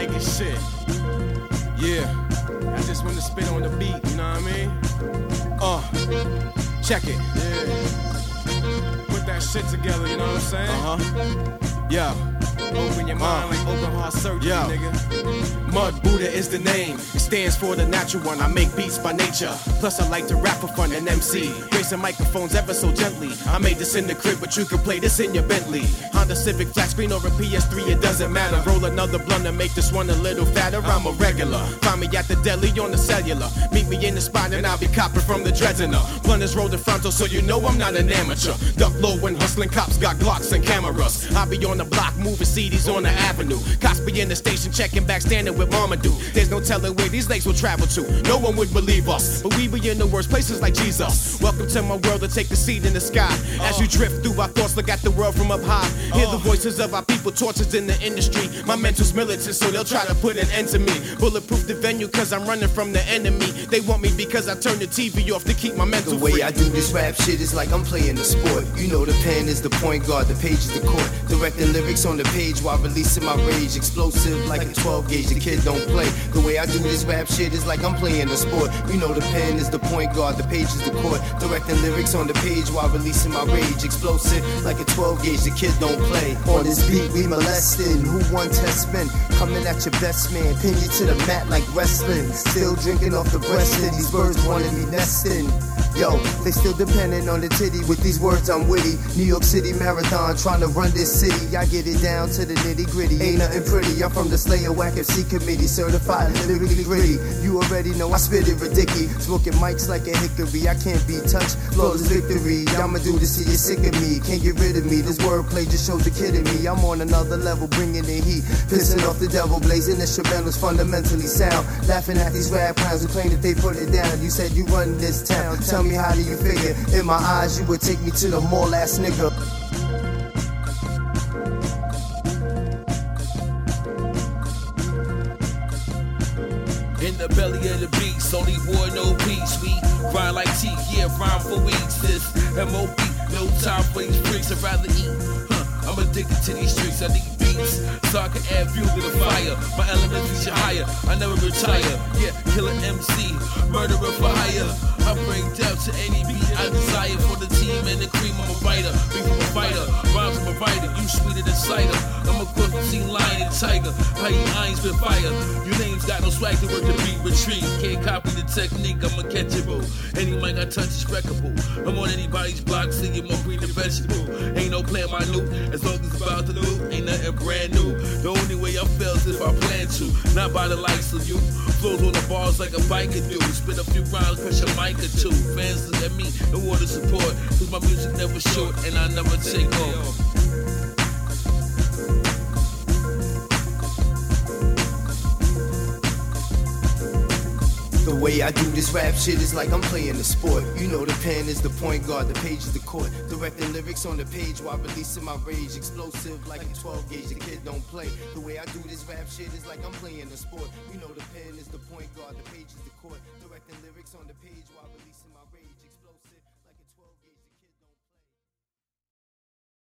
mic and shit. Yeah, I just want to spit on the beat, you know what I mean? Uh, check it. Yeah. Put that shit together, you know what I'm saying? Uh huh. Yeah. Open your uh, mind like open heart surgery, Yeah. nigga. Mudd Buddha is the name. It stands for the natural one. I make beats by nature. Plus, I like to rap for fun and MC. Gracing microphones ever so gently. I made this in the crib, but you can play this in your Bentley. Honda Civic flat screen or a PS3, it doesn't matter. Roll another blunt and make this one a little fatter. I'm a regular. Find me at the deli on the cellular. Meet me in the spot and I'll be copping from the Dresdner. Blunt is rolled in frontal, so you know I'm not an amateur. Duck low when hustling cops got Glocks and cameras. I be on the block moving CDs on the avenue. Cops be in the station checking back, standing with Mama do. There's no telling where these legs will travel to. No one would believe us, but we be in the worst places like Jesus. Welcome to my world to take a seat in the sky. As you drift through our thoughts, look at the world from up high. Hear the voices of our people, tortured in the industry. My mental's militant, so they'll try to put an end to me. Bulletproof the venue, cause I'm running from the enemy. They want me because I turn the TV off to keep my mental The way free. I do this rap shit is like I'm playing the sport. You know the pen is the point guard, the page is the court. Directing lyrics on the page while releasing my rage. Explosive like a 12 gauge, the kid don't play. The way I do this rap shit is like I'm playing the sport. You know the pen is the point guard, the page is the court. Directing lyrics on the page while releasing my rage. Explosive like a 12 gauge, the kid don't play. On this beat we molesting. Who won test spin? Coming at your best man, pin you to the mat like wrestling. Still drinking off the breast these birds wanted me nesting. Yo, they still depending on the titty. With these words, I'm witty. New York City Marathon, trying to run this city. I get it down to the nitty gritty. Ain't nothing pretty. I'm from the Slayer Whack FC committee, certified lyrically gritty. You already know I spit it ridiculous. Smoking mics like a hickory. I can't be touched. Flawless victory. I'ma do this till you're sick of me. Can't get rid of me. This wordplay just shows the kid in me. I'm on another level, bringing the heat. Pissing off the devil, blazing instrumentals fundamentally sound. Laughing at these rap clowns who claim that they put it down. You said you run this town. Tell me how do you figure? In my eyes, you would take me to the mall ass nigga. In the belly of the beast, only war, no peace. We rhyme like teeth, yeah, rhyme for weeks. This MOB, no time for these freaks, I'd rather eat. Huh, I'm addicted to these streets, I need beats. So I can add fuel to the fire. My higher, I never retire. Yeah, killer MC, murderer for hire. I bring death to any beat I desire for the team and the cream. I'm a writer, beat from a fighter. Rhymes from a writer, you sweeter than cider. Cross between lion and tiger. How you irons with fire? Your name's got no swag to work the beat retreat. Can't copy the technique, I'm uncatchable. Any mic I touch is wreckable. I'm on anybody's block, singing more green than vegetable. Ain't no plan minute, as long as it's about to loot, ain't nothing brand new. The only way I fail is if I plan to, not by the likes of you. Flows on the bars like a biker do. Spit a few rhymes, press a mic or two. Fans look at me and want to support, cause my music never short and I never take off. Way I do this rap shit is like I'm playing the sport. You know the pen is the point guard, the page is the court. Directing lyrics on the page while releasing my rage. Explosive like a 12 gauge, the kid don't play. The way I do this rap shit is like I'm playing the sport. You know the pen is the point guard, the page is the court. Directing lyrics on the page while releasing my rage. Explosive